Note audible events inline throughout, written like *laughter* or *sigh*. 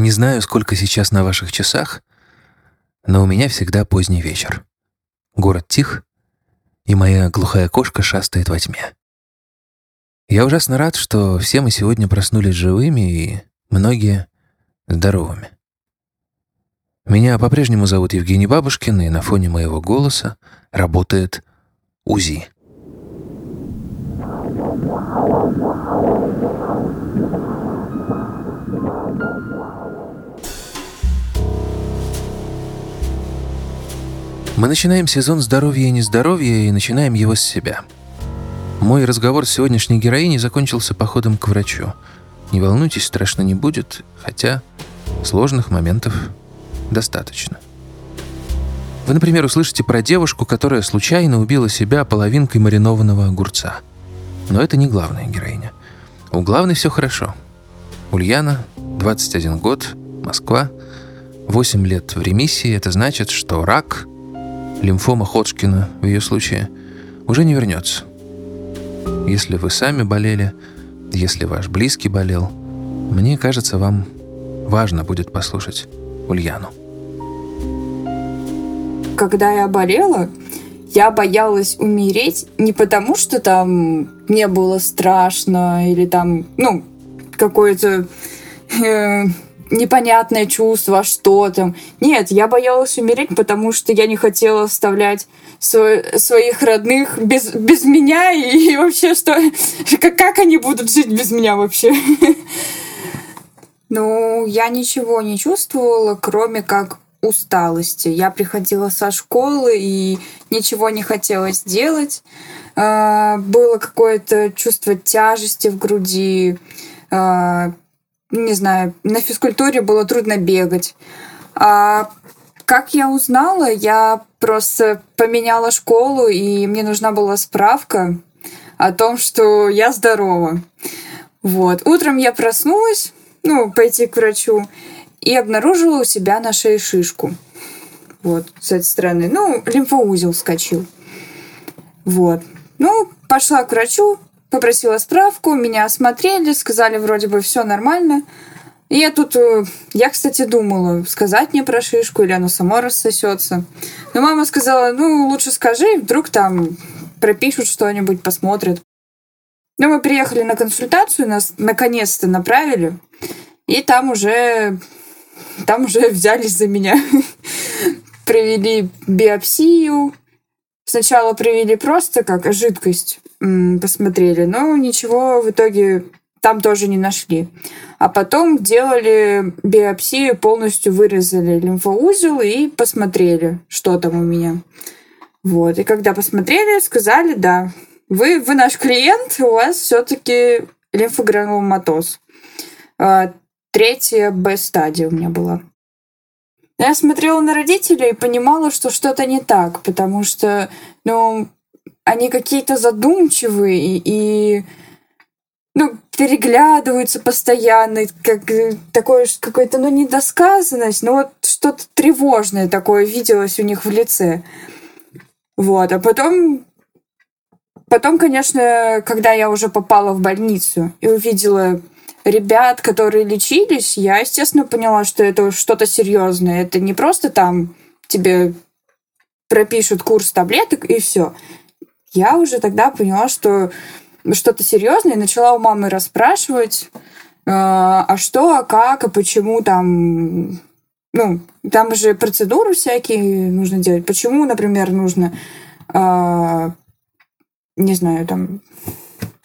Не знаю, сколько сейчас на ваших часах, но у меня всегда поздний вечер. Город тих, и моя глухая кошка шастает во тьме. Я ужасно рад, что все мы сегодня проснулись живыми и многие здоровыми. Меня по-прежнему зовут Евгений Бабушкин, и на фоне моего голоса работает УЗИ. Мы начинаем сезон здоровья и нездоровья и начинаем его с себя. Мой разговор с сегодняшней героиней закончился походом к врачу. Не волнуйтесь, страшно не будет, хотя сложных моментов достаточно. Вы, например, услышите про девушку, которая случайно убила себя половинкой маринованного огурца. Но это не главная героиня. У главной все хорошо. Ульяна, 21 год, Москва, 8 лет в ремиссии. Это значит, что рак, лимфома Ходжкина в ее случае, уже не вернется. Если вы сами болели, если ваш близкий болел, мне кажется, вам важно будет послушать Ульяну когда я болела, я боялась умереть не потому, что там мне было страшно или там, ну, какое-то э, непонятное чувство, что там. Нет, я боялась умереть, потому что я не хотела оставлять сво- своих родных без, без меня и, *laughs* и вообще что... Как, как они будут жить без меня вообще? Ну, я ничего не чувствовала, кроме как усталости. Я приходила со школы и ничего не хотелось делать. А, было какое-то чувство тяжести в груди. А, не знаю, на физкультуре было трудно бегать. А как я узнала, я просто поменяла школу, и мне нужна была справка о том, что я здорова. Вот. Утром я проснулась, ну, пойти к врачу, и обнаружила у себя на шее шишку. Вот, с этой стороны. Ну, лимфоузел вскочил. Вот. Ну, пошла к врачу, попросила справку, меня осмотрели, сказали, вроде бы все нормально. И я тут, э, я, кстати, думала, сказать мне про шишку или оно само рассосется. Но мама сказала, ну, лучше скажи, вдруг там пропишут что-нибудь, посмотрят. Ну, мы приехали на консультацию, нас наконец-то направили. И там уже там уже взялись за меня. *laughs* Провели биопсию. Сначала провели просто как жидкость, посмотрели, но ничего в итоге там тоже не нашли. А потом делали биопсию, полностью вырезали лимфоузел и посмотрели, что там у меня. Вот. И когда посмотрели, сказали, да, вы, вы наш клиент, у вас все-таки лимфогрануломатоз. А, третья Б-стадия у меня была. Я смотрела на родителей и понимала, что что-то не так, потому что, ну, они какие-то задумчивые и, и ну, переглядываются постоянно, как такое какое-то, ну, недосказанность, но вот что-то тревожное такое виделось у них в лице. Вот, а потом Потом, конечно, когда я уже попала в больницу и увидела ребят, которые лечились, я, естественно, поняла, что это что-то серьезное. Это не просто там тебе пропишут курс таблеток и все. Я уже тогда поняла, что что-то серьезное, и начала у мамы расспрашивать, э, а что, а как, а почему там... Ну, там же процедуры всякие нужно делать. Почему, например, нужно, э, не знаю, там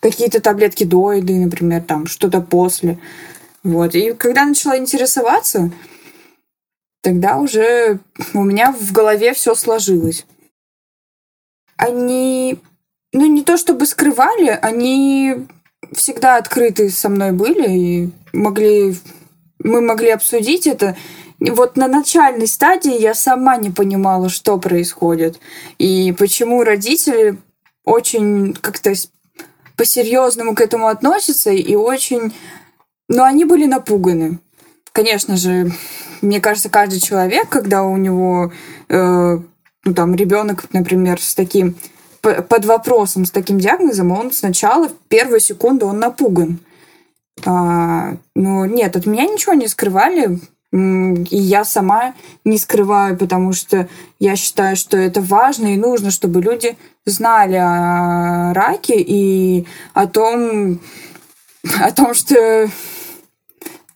какие-то таблетки до еды, например, там что-то после. Вот. И когда начала интересоваться, тогда уже у меня в голове все сложилось. Они, ну не то чтобы скрывали, они всегда открыты со мной были и могли, мы могли обсудить это. Вот на начальной стадии я сама не понимала, что происходит и почему родители очень как-то по-серьезному к этому относятся и очень... Но они были напуганы. Конечно же, мне кажется, каждый человек, когда у него, э, ну там, ребенок, например, с таким под вопросом, с таким диагнозом, он сначала в первую секунду он напуган. А, ну, нет, от меня ничего не скрывали. И я сама не скрываю, потому что я считаю, что это важно и нужно, чтобы люди знали о раке и о том, о том, что,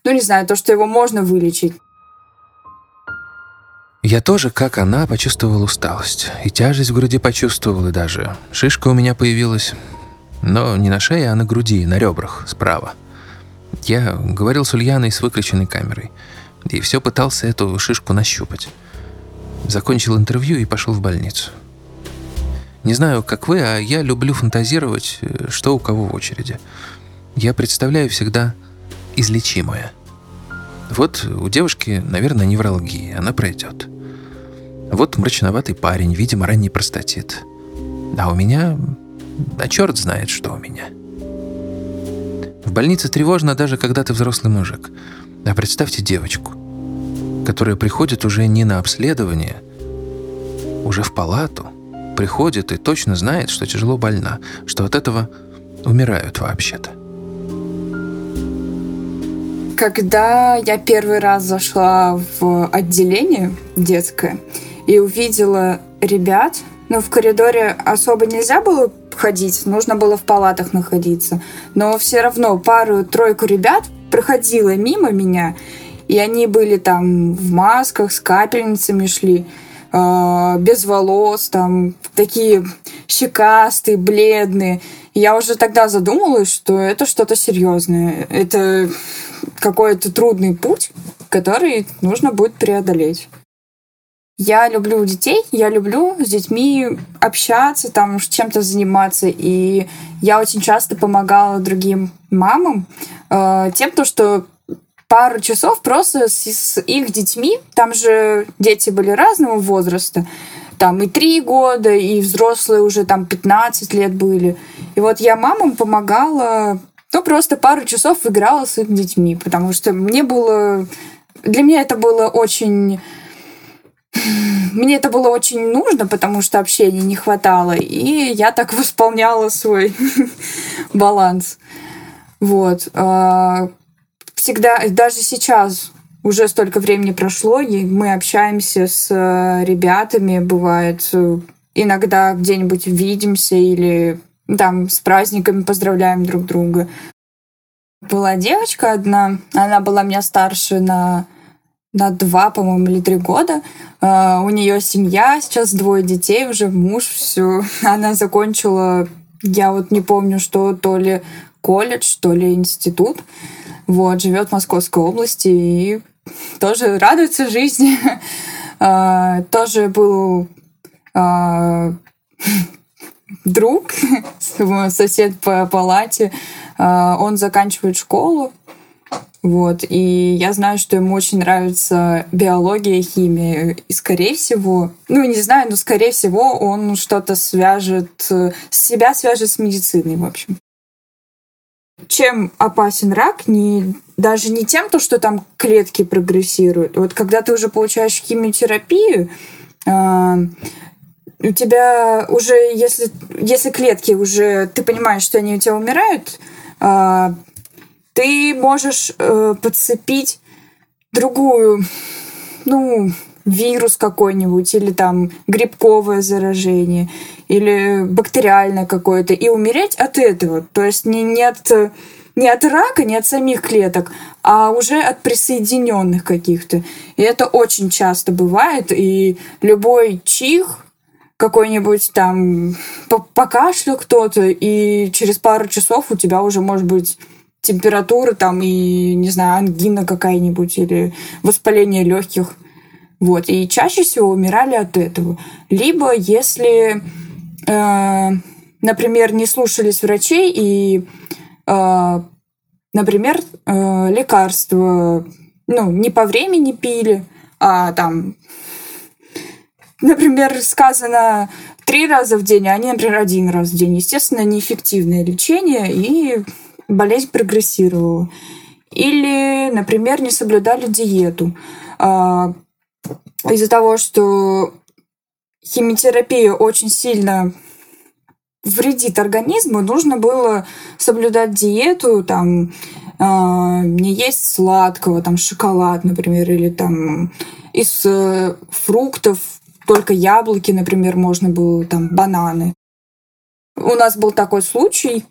ну не знаю, то, что его можно вылечить. Я тоже, как она, почувствовал усталость. И тяжесть в груди почувствовал, и даже шишка у меня появилась. Но не на шее, а на груди, на ребрах, справа. Я говорил с Ульяной с выключенной камерой. И все пытался эту шишку нащупать. Закончил интервью и пошел в больницу. Не знаю, как вы, а я люблю фантазировать, э, что у кого в очереди. Я представляю всегда излечимое. Вот у девушки, наверное, невралгия, она пройдет. Вот мрачноватый парень, видимо, ранний простатит. А у меня... А черт знает, что у меня. В больнице тревожно даже когда ты взрослый мужик. А представьте девочку, которая приходит уже не на обследование, уже в палату, приходит и точно знает, что тяжело больна, что от этого умирают вообще-то. Когда я первый раз зашла в отделение детское и увидела ребят, но в коридоре особо нельзя было ходить, нужно было в палатах находиться. Но все равно пару-тройку ребят проходила мимо меня, и они были там в масках, с капельницами шли, э, без волос, там такие щекастые, бледные. Я уже тогда задумалась, что это что-то серьезное. Это какой-то трудный путь, который нужно будет преодолеть. Я люблю детей, я люблю с детьми общаться, там чем-то заниматься, и я очень часто помогала другим мамам э, тем, то, что пару часов просто с, с их детьми, там же дети были разного возраста, там и три года, и взрослые уже там 15 лет были. И вот я мамам помогала, ну, просто пару часов играла с их детьми, потому что мне было... Для меня это было очень мне это было очень нужно, потому что общения не хватало, и я так восполняла свой *laughs* баланс. Вот. А, всегда, даже сейчас уже столько времени прошло, и мы общаемся с э, ребятами, бывает, э, иногда где-нибудь видимся или там с праздниками поздравляем друг друга. Была девочка одна, она была меня старше на на два, по-моему, или три года. Uh, у нее семья, сейчас двое детей, уже муж, все. *laughs* Она закончила, я вот не помню, что то ли колледж, то ли институт. Вот, живет в Московской области и тоже радуется жизни. Uh, *laughs* тоже был uh, *laughs* друг, сосед по палате. Он заканчивает школу, вот. И я знаю, что ему очень нравится биология, химия. И, скорее всего, ну, не знаю, но, скорее всего, он что-то свяжет, себя свяжет с медициной, в общем. Чем опасен рак? Не, даже не тем, то, что там клетки прогрессируют. Вот когда ты уже получаешь химиотерапию, э, у тебя уже, если, если клетки уже, ты понимаешь, что они у тебя умирают, э, ты можешь э, подцепить другую, ну, вирус какой-нибудь, или там грибковое заражение, или бактериальное какое-то, и умереть от этого. То есть не, не, от, не от рака, не от самих клеток, а уже от присоединенных каких-то. И это очень часто бывает, и любой чих, какой-нибудь там покашлял кто-то, и через пару часов у тебя уже может быть температура там и, не знаю, ангина какая-нибудь или воспаление легких. Вот. И чаще всего умирали от этого. Либо если, э, например, не слушались врачей и, э, например, э, лекарства ну, не по времени пили, а там, например, сказано три раза в день, а они, например, один раз в день. Естественно, неэффективное лечение, и болезнь прогрессировала. Или, например, не соблюдали диету. А, из-за того, что химиотерапия очень сильно вредит организму, нужно было соблюдать диету, там, э, не есть сладкого, там шоколад, например, или там из э, фруктов только яблоки, например, можно было, там бананы. У нас был такой случай,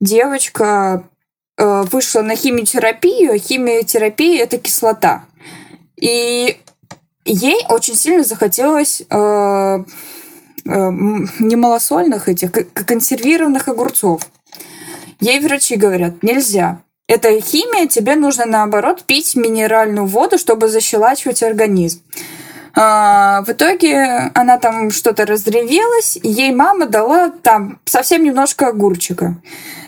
девочка э, вышла на химиотерапию, химиотерапия это кислота. И ей очень сильно захотелось э, э, немалосольных этих консервированных огурцов. Ей врачи говорят, нельзя. Это химия, тебе нужно наоборот пить минеральную воду, чтобы защелачивать организм. А, в итоге она там что-то разревелась, ей мама дала там совсем немножко огурчика.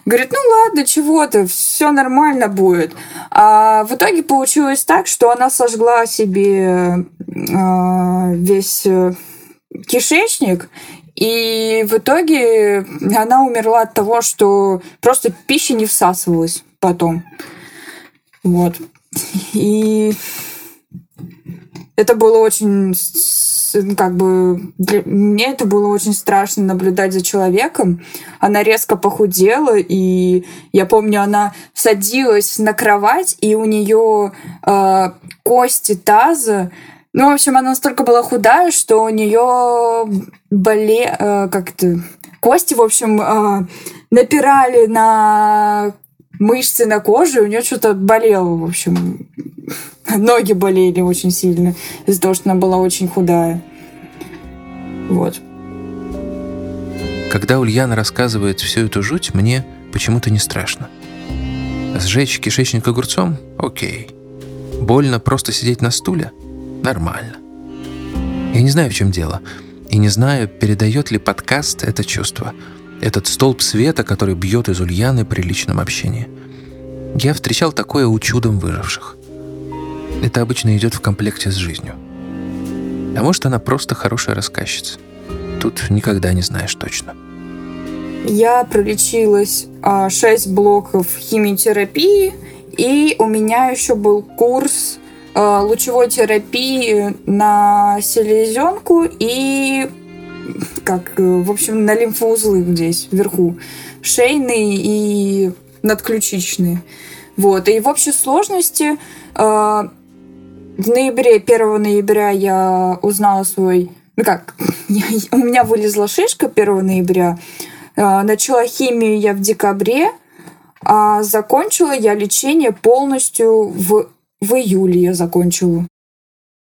Говорит, ну ладно, чего ты, все нормально будет. А в итоге получилось так, что она сожгла себе э, весь э, кишечник, и в итоге она умерла от того, что просто пища не всасывалась потом. Вот. *laughs* И это было очень как бы для... мне это было очень страшно наблюдать за человеком. Она резко похудела, и я помню, она садилась на кровать, и у нее э, кости таза ну, в общем, она настолько была худая, что у нее боле... Э, как-то... Кости, в общем, э, напирали на мышцы на коже, у нее что-то болело, в общем. Ноги болели очень сильно из-за того, что она была очень худая. Вот. Когда Ульяна рассказывает всю эту жуть, мне почему-то не страшно. Сжечь кишечник огурцом? Окей. Больно просто сидеть на стуле? Нормально. Я не знаю, в чем дело. И не знаю, передает ли подкаст это чувство. Этот столб света, который бьет из Ульяны при личном общении. Я встречал такое у чудом выживших. Это обычно идет в комплекте с жизнью. А может, она просто хорошая рассказчица. Тут никогда не знаешь точно. Я пролечилась а, 6 блоков химиотерапии, и у меня еще был курс а, лучевой терапии на селезенку и как, в общем, на лимфоузлы здесь, вверху. Шейные и надключичные. Вот. И в общей сложности а, в ноябре, 1 ноября я узнала свой... Ну как, *laughs* у меня вылезла шишка 1 ноября. А, начала химию я в декабре, а закончила я лечение полностью в, в июле я закончила.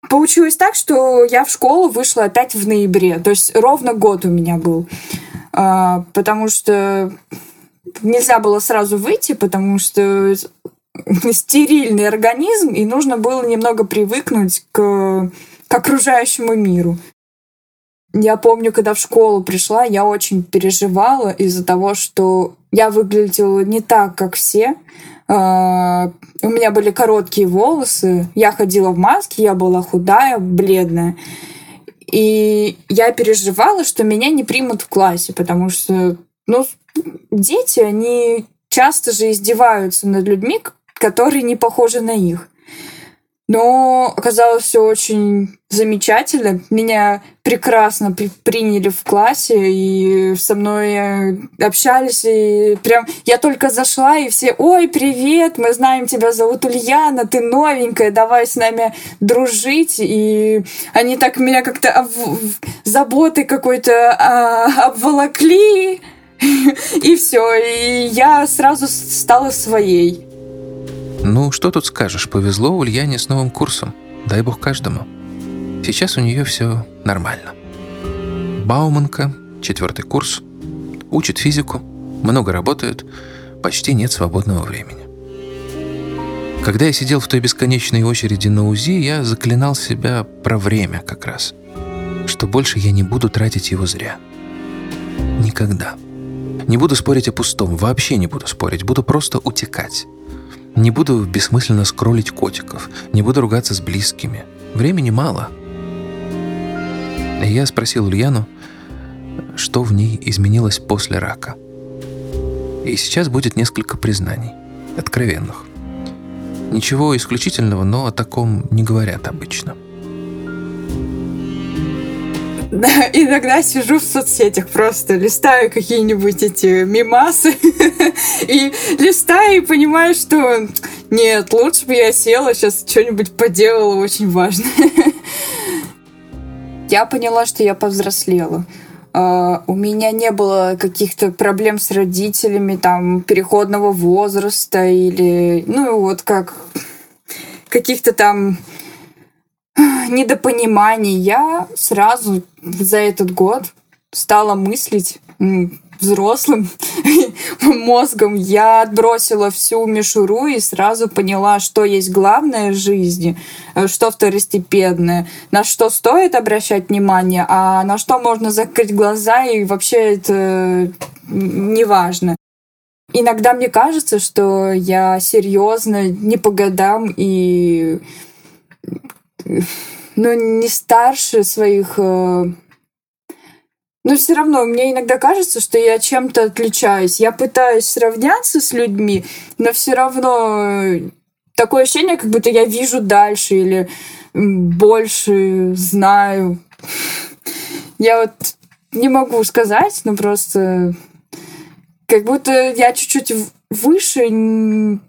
Получилось так, что я в школу вышла опять в ноябре. То есть ровно год у меня был. А, потому что нельзя было сразу выйти, потому что стерильный организм, и нужно было немного привыкнуть к, к окружающему миру. Я помню, когда в школу пришла, я очень переживала из-за того, что я выглядела не так, как все. Uh, у меня были короткие волосы, я ходила в маске, я была худая, бледная. И я переживала, что меня не примут в классе, потому что, ну, дети, они часто же издеваются над людьми, которые не похожи на их. Но оказалось все очень замечательно. Меня прекрасно при приняли в классе и со мной общались. И прям я только зашла, и все, ой, привет, мы знаем, тебя зовут Ульяна, ты новенькая, давай с нами дружить. И они так меня как-то об... заботой какой-то а, обволокли. *laughs* И все, и я сразу стала своей. Ну, что тут скажешь, повезло Ульяне с новым курсом. Дай бог каждому. Сейчас у нее все нормально. Бауманка, четвертый курс, учит физику, много работает, почти нет свободного времени. Когда я сидел в той бесконечной очереди на УЗИ, я заклинал себя про время как раз, что больше я не буду тратить его зря. Никогда. Не буду спорить о пустом, вообще не буду спорить, буду просто утекать. Не буду бессмысленно скроллить котиков, не буду ругаться с близкими. Времени мало. Я спросил Ульяну, что в ней изменилось после рака. И сейчас будет несколько признаний, откровенных. Ничего исключительного, но о таком не говорят обычно. Да, иногда сижу в соцсетях, просто листаю какие-нибудь эти мимасы *laughs* и листаю и понимаю, что нет, лучше бы я села, сейчас что-нибудь поделала очень важное. Я поняла, что я повзрослела. Uh, у меня не было каких-то проблем с родителями, там, переходного возраста или, ну, вот как каких-то там недопониманий. Я сразу за этот год стала мыслить взрослым *laughs* мозгом. Я отбросила всю мишуру и сразу поняла, что есть главное в жизни, э, что второстепенное, на что стоит обращать внимание, а на что можно закрыть глаза и вообще это не важно. Иногда мне кажется, что я серьезно не по годам и ну, не старше своих... Но все равно мне иногда кажется, что я чем-то отличаюсь. Я пытаюсь сравняться с людьми, но все равно э, такое ощущение, как будто я вижу дальше или больше знаю. Я вот не могу сказать, но просто как будто я чуть-чуть выше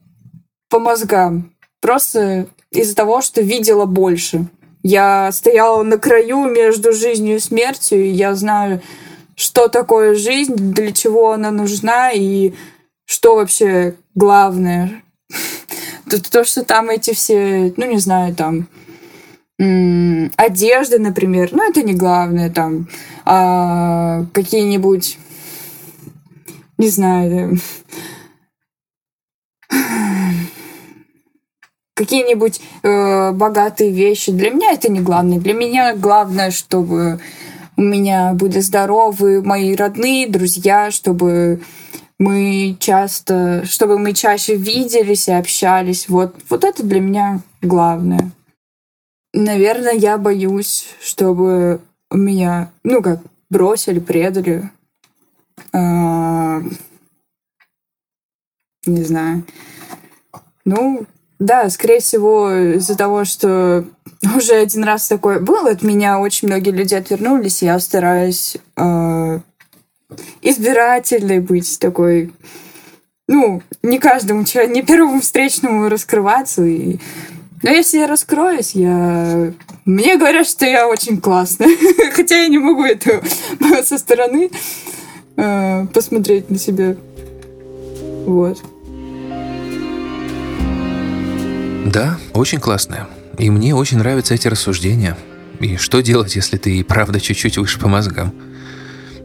по мозгам. Просто из-за того, что видела больше. Я стояла на краю между жизнью и смертью, и я знаю, что такое жизнь, для чего она нужна и что вообще главное. *laughs* То, что там эти все, ну, не знаю, там, одежды, например, ну, это не главное, там, а какие-нибудь, не знаю, какие-нибудь э, богатые вещи. Для меня это не главное. Для меня главное, чтобы у меня были здоровы мои родные, друзья, чтобы мы часто, чтобы мы чаще виделись и общались. Вот, вот это для меня главное. Наверное, я боюсь, чтобы меня, ну как, бросили, предали. А, не знаю. Ну, да, скорее всего, из-за того, что *laughs* уже один раз такое было, от меня очень многие люди отвернулись, я стараюсь э, избирательной быть такой, ну, не каждому человеку, не первому встречному раскрываться. И... Но если я раскроюсь, я... Мне говорят, что я очень классная. *laughs* Хотя я не могу это *laughs* со стороны э, посмотреть на себя. Вот. Да, очень классная. И мне очень нравятся эти рассуждения. И что делать, если ты и правда чуть-чуть выше по мозгам?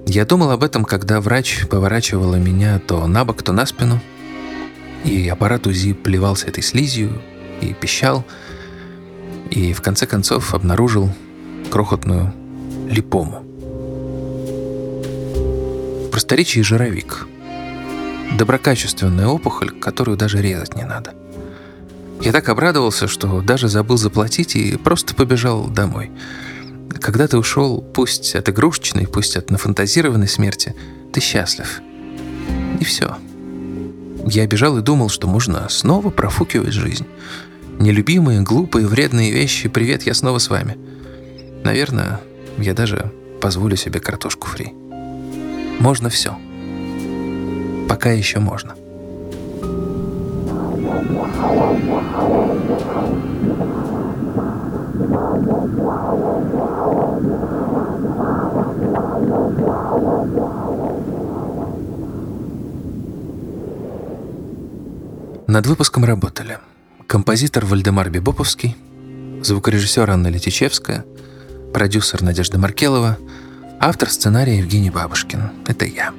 Я думал об этом, когда врач поворачивала меня то на бок, то на спину. И аппарат УЗИ плевался этой слизью и пищал. И в конце концов обнаружил крохотную липому. В просторечии жировик. Доброкачественная опухоль, которую даже резать не надо – я так обрадовался, что даже забыл заплатить и просто побежал домой. Когда ты ушел, пусть от игрушечной, пусть от нафантазированной смерти, ты счастлив. И все. Я бежал и думал, что можно снова профукивать жизнь. Нелюбимые, глупые, вредные вещи «Привет, я снова с вами». Наверное, я даже позволю себе картошку фри. Можно все. Пока еще можно. Над выпуском работали композитор Вальдемар Бибоповский, звукорежиссер Анна Летичевская, продюсер Надежда Маркелова, автор сценария Евгений Бабушкин. Это я.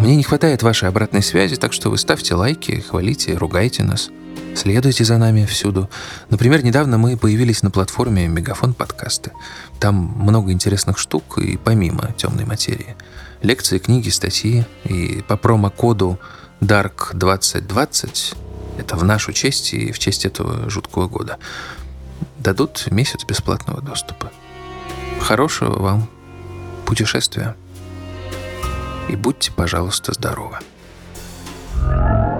Мне не хватает вашей обратной связи, так что вы ставьте лайки, хвалите, ругайте нас. Следуйте за нами всюду. Например, недавно мы появились на платформе Мегафон подкасты. Там много интересных штук и помимо темной материи. Лекции, книги, статьи. И по промокоду DARK2020, это в нашу честь и в честь этого жуткого года, дадут месяц бесплатного доступа. Хорошего вам путешествия и будьте, пожалуйста, здоровы. thank you